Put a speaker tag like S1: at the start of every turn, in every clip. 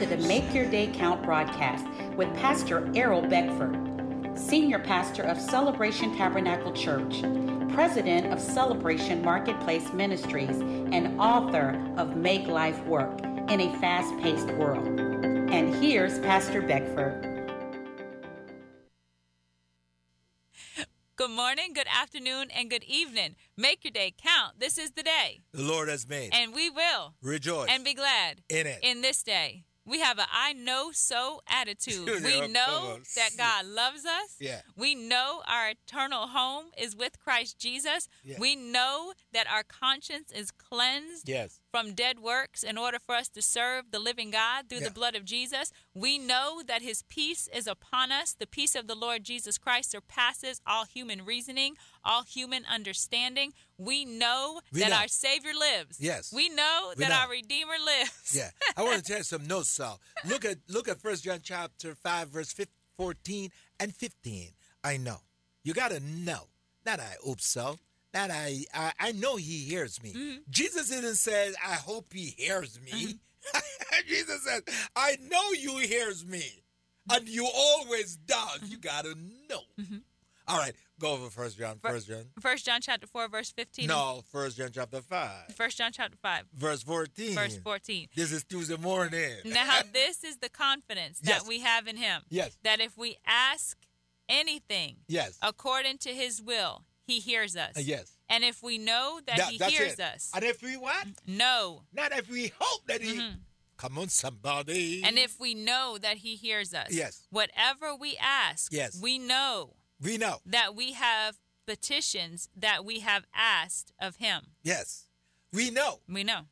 S1: to the Make Your Day Count broadcast with Pastor Errol Beckford, Senior Pastor of Celebration Tabernacle Church, President of Celebration Marketplace Ministries, and author of Make Life Work in a Fast Paced World. And here's Pastor Beckford.
S2: Good morning, good afternoon, and good evening. Make your day count. This is the day.
S3: The Lord has made.
S2: And we will
S3: rejoice
S2: and be glad
S3: in it.
S2: In this day. We have a I know so attitude. We know that God loves us.
S3: Yeah.
S2: We know our eternal home is with Christ Jesus.
S3: Yeah.
S2: We know that our conscience is cleansed
S3: yes.
S2: From dead works in order for us to serve the living God through
S3: Yeah.
S2: the blood of Jesus. We know that his peace is upon us. The peace of the Lord Jesus Christ surpasses all human reasoning, all human understanding. We know
S3: We
S2: that
S3: know.
S2: our Savior lives.
S3: Yes.
S2: We know
S3: We
S2: that
S3: know.
S2: our Redeemer lives.
S3: Yeah. I want to tell you some notes, Sal. Look at look at First John chapter five, verse 15, 14 and fifteen. I know. You gotta know. Not I hope so. Not I I, I know he hears me.
S2: Mm-hmm.
S3: Jesus didn't say, I hope he hears me. Jesus said, I know you hears me. And you always does. You gotta know. All right, go over First John.
S2: Mm-hmm.
S3: First John.
S2: First John chapter 4, verse 15.
S3: No, First John chapter five,
S2: First John chapter 5,
S3: verse fourteen.
S2: verse 14.
S3: This is Tuesday morning.
S2: Now, this is the confidence that
S3: Yes.
S2: we have in him.
S3: Yes.
S2: That if we ask anything
S3: Yes.
S2: according to his will, he hears us.
S3: Uh, yes.
S2: And if we know that,
S3: That-
S2: he hears
S3: it.
S2: us,
S3: And if we what?
S2: No.
S3: Not if we hope that he. Come on, somebody.
S2: Mm-hmm. And if we know that he hears us,
S3: Yes.
S2: whatever we ask,
S3: Yes.
S2: we know
S3: we know.
S2: that we have petitions that we have asked of him.
S3: Yes. We know.
S2: We know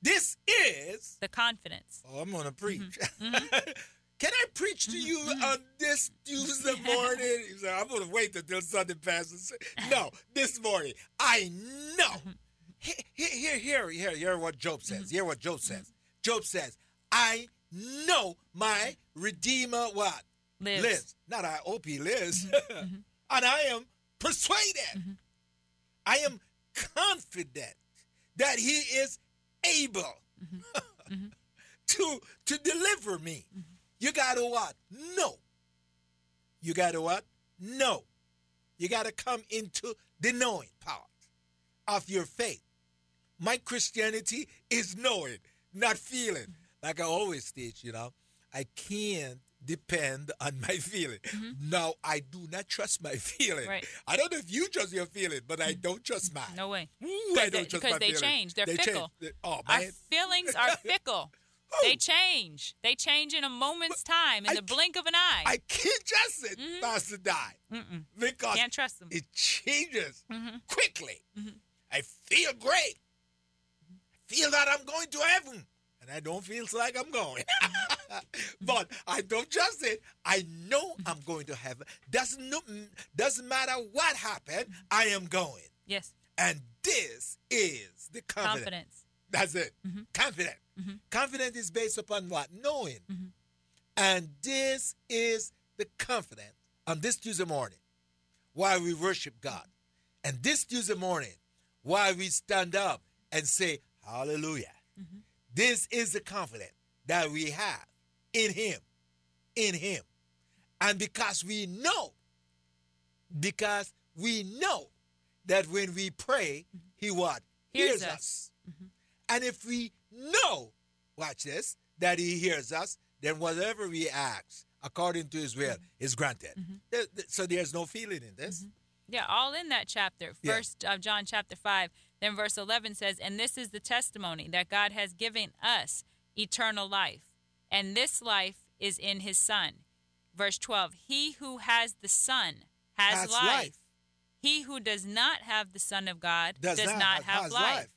S3: This is.
S2: the confidence.
S3: Oh, I'm going to preach.
S2: Mm-hmm.
S3: Can I preach to you mm-hmm. on this Tuesday morning? He said, I'm going to wait until Sunday passes. No, this morning. I know.
S2: Mm-hmm.
S3: Here, here, here, here, hear what Job says. Mm-hmm. Hear what Job says. Mm-hmm. Job says, I know my Redeemer what?
S2: Lives.
S3: Not I hope he lives.
S2: Mm-hmm.
S3: and I am persuaded. I am confident that he is able
S2: Mm-hmm.
S3: to to deliver me. You gotta what? No. You gotta what? No. You gotta come into the knowing part of your faith. My Christianity is knowing, not feeling. Like I always teach, you know, I can't depend on my feeling. No, I do not trust my feeling.
S2: Mm-hmm. Right.
S3: I don't know if you trust your feeling, but I don't trust mine.
S2: No way.
S3: Ooh,
S2: Because
S3: I
S2: they-
S3: don't trust
S2: because
S3: my
S2: they change. They're
S3: They
S2: fickle.
S3: Change. Oh
S2: Our feelings are fickle. They change. They change in a moment's time, in
S3: I
S2: the blink of an eye.
S3: I can't trust it, Pastor Die,
S2: Mm-mm.
S3: because
S2: Can't trust them.
S3: it changes
S2: Mhm.
S3: quickly.
S2: Mhm.
S3: I feel great. I feel that I'm going to heaven, and I don't feel like I'm going. but I don't trust it. I know I'm going to heaven. Doesn't no- doesn't matter what happened. I am going,
S2: Yes.
S3: and this is the confidence.
S2: Confidence.
S3: That's it.
S2: Mhm.
S3: Confident.
S2: Mhm.
S3: Confident is based upon what? Knowing.
S2: Mhm.
S3: And this is the confidence on this Tuesday morning why we worship God. And this Tuesday morning why we stand up and say, Hallelujah.
S2: Mhm.
S3: This is the confidence that we have in Him. In Him. And because we know, because we know that when we pray, He what?
S2: Hears
S3: Hears
S2: us.
S3: us. And if we know, watch this, that he hears us, then whatever we ask according to his will mm-hmm. is granted. Mm-hmm. There- So there's no feeling in this. Mm-hmm.
S2: Yeah, all in that chapter.
S3: Yeah.
S2: First of John chapter 5, then verse 11 says, "And this is the testimony that God has given us eternal life, and this life is in his son." Verse 12, "He who has the son has
S3: Has
S2: life.
S3: life.
S2: He who does not have the son of God
S3: Does
S2: does,
S3: not
S2: not,
S3: have-
S2: have life.
S3: life.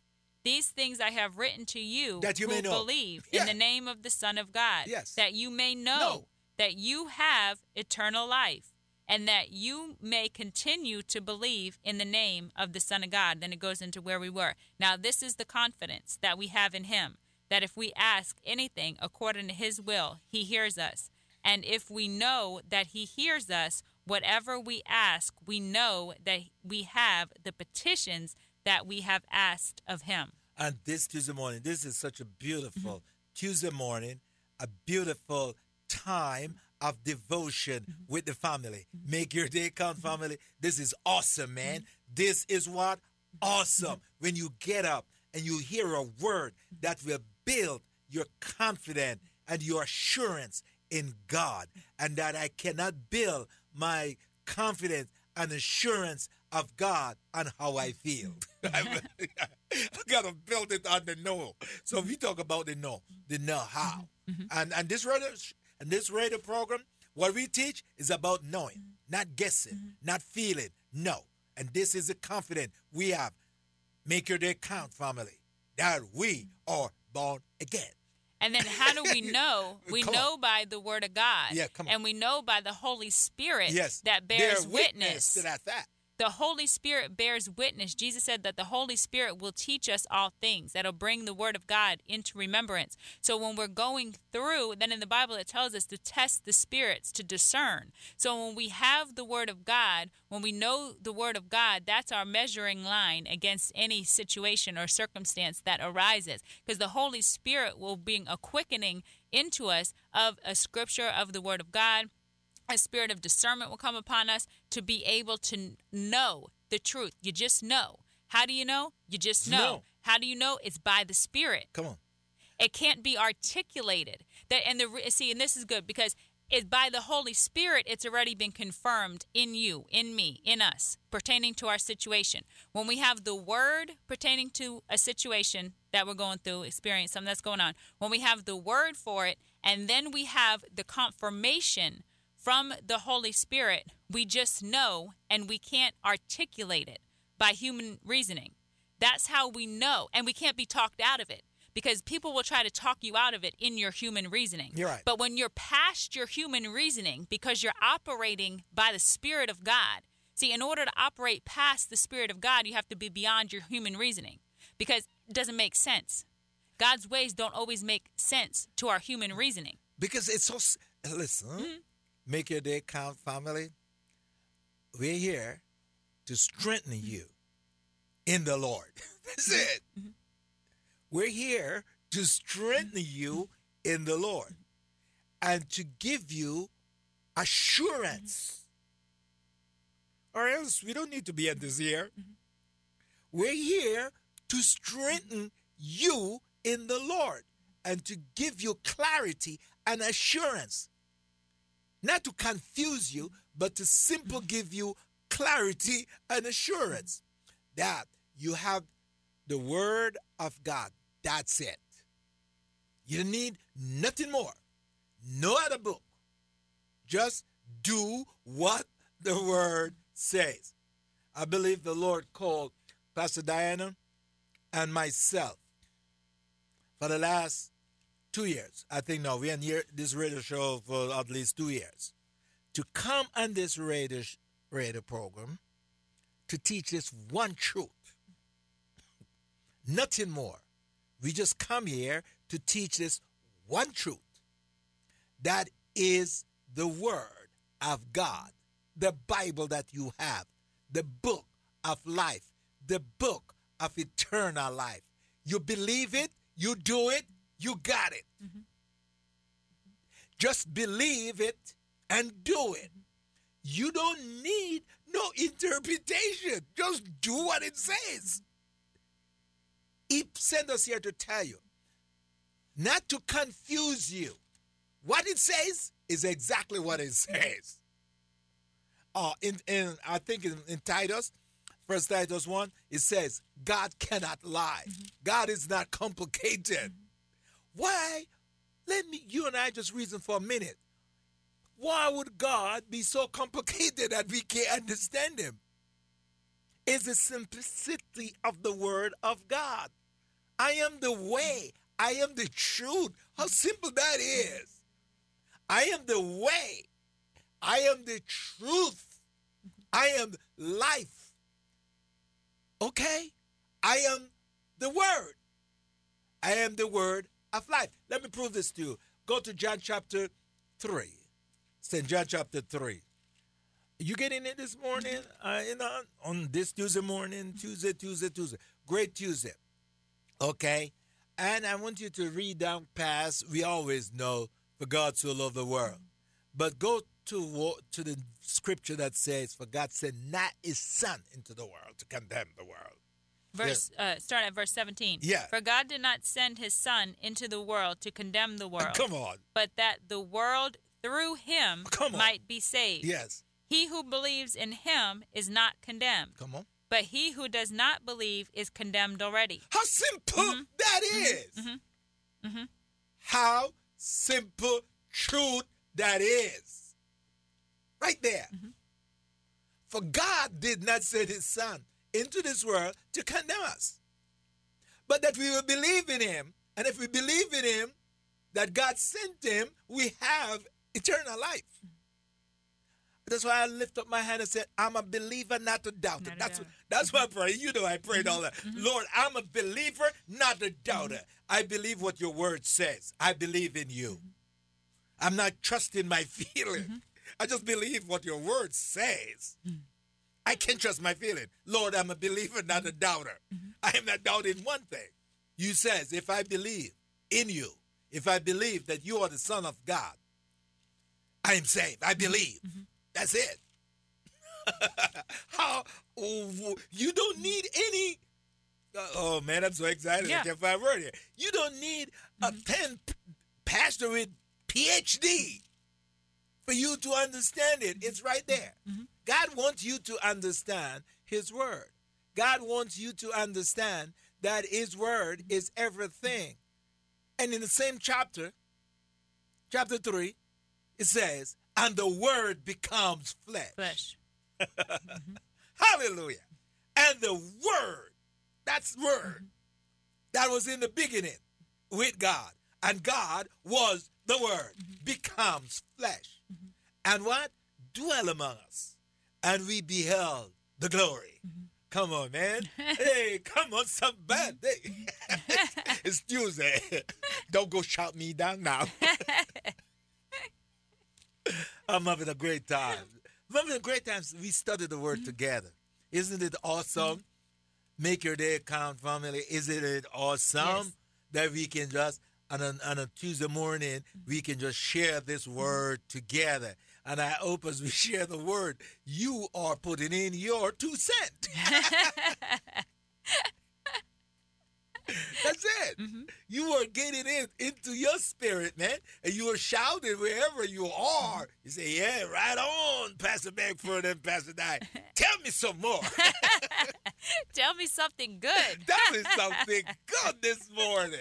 S2: These things I have written to you
S3: That you
S2: who
S3: may know.
S2: believe
S3: Yeah.
S2: in the name of the Son of God,
S3: Yes.
S2: that you may know
S3: Know.
S2: that you have eternal life, and that you may continue to believe in the name of the Son of God. Then it goes into where we were. Now, this is the confidence that we have in Him, that if we ask anything according to His will, He hears us. And if we know that He hears us, whatever we ask, we know that we have the petitions that we have asked of Him.
S3: On this Tuesday morning, this is such a beautiful Tuesday morning. a beautiful time of devotion with the family. Make your day count, family. This is awesome, man. This is what? Awesome. When you get up and you hear a word that will build your confidence and your assurance in God, and that I cannot build my confidence and assurance of God and how I feel. I gotta build it on the know. So if you talk about the know, the know how, mm-hmm. Mm-hmm. and and this radio and this radio program, what we teach is about knowing, mm-hmm. not guessing, not feeling. No, and this is the confidence we have. Make your day count, family. That we are born again.
S2: And then how do we know? We
S3: Come
S2: know by the word of God.
S3: Yeah, come on.
S2: And we know by the Holy Spirit
S3: Yes,
S2: that
S3: Bear
S2: bears witness.
S3: to that fact.
S2: The Holy Spirit bears witness. Jesus said that the Holy Spirit will teach us all things, that'll bring the Word of God into remembrance. So when we're going through, then in the Bible it tells us to test the spirits, to discern. So when we have the Word of God, when we know the Word of God, that's our measuring line against any situation or circumstance that arises. Because the Holy Spirit will bring a quickening into us of a scripture of the Word of God a spirit of discernment will come upon us to be able to know the truth. You just know. How do you know? You just know.
S3: Know.
S2: How do you know? It's by the Spirit.
S3: Come on.
S2: It can't be articulated. That and the see, and this is good because it's by the Holy Spirit. It's already been confirmed in you, in me, in us, pertaining to our situation. When we have the Word pertaining to a situation that we're going through, experience something that's going on. When we have the Word for it, and then we have the confirmation from the Holy Spirit, we just know and we can't articulate it by human reasoning. That's how we know, and we can't be talked out of it because people will try to talk you out of it in your human reasoning.
S3: You're right.
S2: But when you're past your human reasoning because you're operating by the Spirit of God, see, in order to operate past the Spirit of God, you have to be beyond your human reasoning because it doesn't make sense. God's ways don't always make sense to our human reasoning.
S3: Because it's so. Listen,
S2: Mm-hmm.
S3: Make your day count, family. We're here to strengthen
S2: Mm-hmm.
S3: you in the Lord. That's mm-hmm. it.
S2: Mm-hmm.
S3: We're here to strengthen mm-hmm. you in the Lord mm-hmm. and to give you assurance. Or else we don't need to be at this here. We're here to strengthen you in the Lord and to give you clarity and assurance. Not to confuse you, but to simply give you clarity and assurance that you have the Word of God. That's it. You need nothing more, no other book. Just do what the Word says. I believe the Lord called Pastor Diana and myself for the last two years. I think no, we're in here, this radio show for at least two years. To come on this radio, radio program to teach this one truth. Nothing more. We just come here to teach this one truth. That is the Word of God, the Bible that you have, the book of life, the book of eternal life. You believe it, you do it, you got it. Just believe it and do it. You don't need no interpretation. Just do what it says. He sent us here to tell you, not to confuse you. What it says is exactly what it says. Uh, in, in I think in, in Titus, First Titus 1, it says, God cannot lie. God is not complicated. Why? Let me you and I just reason for a minute. Why would God be so complicated that we can't understand him? It's the simplicity of the word of God. I am the way. I am the truth. How simple that is. I am the way. I am the truth. I am life. Okay? I am the word. I am the word life. Let me prove this to you. Go to John chapter 3. St. John chapter 3. You getting it this morning? Uh, you know, on this Tuesday morning, Tuesday, Tuesday, Tuesday. Great Tuesday. Okay? And I want you to read down past. We always know, for God so loved the world. But go to to the scripture that says, "For God sent not His Son into the world to condemn the world."
S2: Verse uh, start at verse seventeen.
S3: Yeah.
S2: For God did not send His Son into the world to condemn the world.
S3: Come on.
S2: But that the world through Him might be saved.
S3: Yes.
S2: He who believes in Him is not condemned.
S3: Come on.
S2: But he who does not believe is condemned already.
S3: How simple
S2: Mm-hmm.
S3: that is. How simple truth that is. Right there.
S2: Mm-hmm.
S3: For God did not send his son into this world to condemn us, but that we will believe in him. And if we believe in him, that God sent him, we have eternal life. That's why I lift up my hand and said, I'm a believer, not a doubter.
S2: Not a
S3: that's
S2: doubter.
S3: that's my prayer. You know I prayed all that.
S2: Mm-hmm.
S3: Lord, I'm a believer, not a doubter. I believe what your word says. I believe in you.
S2: Mm-hmm.
S3: I'm not trusting my feeling. I just believe what your word says. I can't trust my feeling. Lord, I'm a believer, not a doubter. Mm-hmm. I am not doubting one thing. You says, if I believe in you, if I believe that you are the Son of God, I am saved. I mm-hmm. believe. Mm-hmm. That's it. How you don't need any. uh, oh man, I'm so excited!
S2: Yeah.
S3: I can't find a word here. You don't need a ten p- pastor PhD for you to understand it. It's right there. God wants you to understand His word. God wants you to understand that His word is everything. And in the same chapter, chapter 3, it says, and the word becomes flesh.
S2: Flesh.
S3: Hallelujah. And the word, that's word, that was in the beginning with God. And God was the word, becomes flesh. And what? Dwell among us. And we beheld the glory. Mm-hmm. Come on, man. hey, come on, some bad mm-hmm. day. it's Tuesday. Don't go shout me down now. I'm having a great time. I'm having a great time. We study the word mm-hmm. together. Isn't it awesome? Make your day count, family. Isn't it awesome
S2: Yes.
S3: that we can just on a, on a Tuesday morning we can just share this word together? And I hope as we share the word, you are putting in your two cent. That's it. Mm-hmm. You are getting in into your spirit, man, and you are shouting wherever you mm-hmm. are. You say, "Yeah, right on, Pastor Beckford and Pastor Nye. Tell me some more.
S2: Tell me something good.
S3: Tell me something good this morning."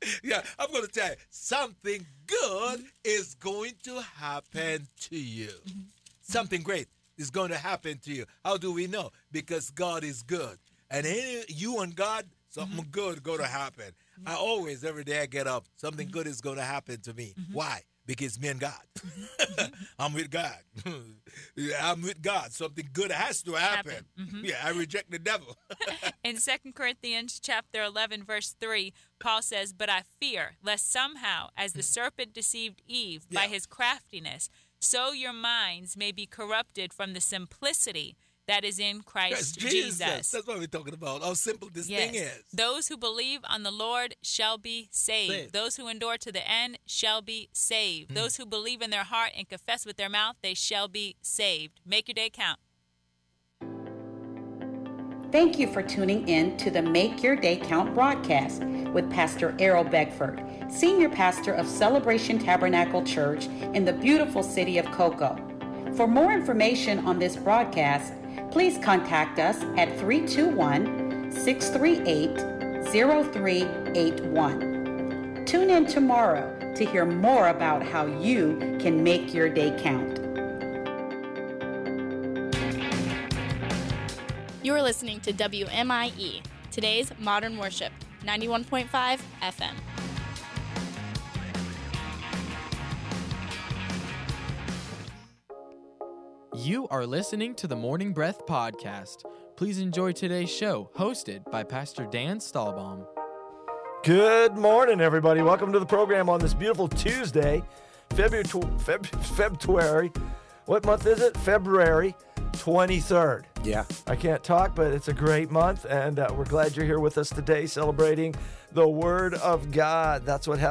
S3: yeah, I'm going to tell you something good is going to happen to you. Mm-hmm. Something great is going to happen to you. How do we know? Because God is good, and any, you and God, something mm-hmm. good going to happen. I mm-hmm. always, every day I get up, something good is going to happen to me. Why? Because me and God. Mm-hmm. Mm-hmm. I'm with God. I'm with God. Something good has to happen.
S2: Happen. Mm-hmm.
S3: Yeah, I reject the devil.
S2: In 2 Corinthians chapter 11 verse 3, Paul says, "But I fear lest somehow as the mm. serpent deceived Eve by his craftiness, so your minds may be corrupted from the simplicity that is in Christ
S3: Yes,
S2: Jesus."
S3: That's what we're talking about. How simple this
S2: Yes.
S3: thing is.
S2: Those who believe on the Lord shall be saved.
S3: Saved.
S2: Those who endure to the end shall be saved. Hmm. Those who believe in their heart and confess with their mouth, they shall be saved. Make your day count.
S1: Thank you for tuning in to the Make Your Day Count broadcast with Pastor Errol Beckford, Senior Pastor of Celebration Tabernacle Church in the beautiful city of Cocoa. For more information on this broadcast, please contact us at 321 638 0381. Tune in tomorrow to hear more about how you can make your day count.
S4: You are listening to WMIE, today's modern worship, 91.5 FM.
S5: You are listening to the Morning Breath Podcast. Please enjoy today's show, hosted by Pastor Dan Stahlbaum.
S6: Good morning, everybody. Welcome to the program on this beautiful Tuesday, February. tw- Feb- February. What month is it? February 23rd.
S3: Yeah.
S6: I can't talk, but it's a great month, and uh, we're glad you're here with us today celebrating the Word of God. That's what ha-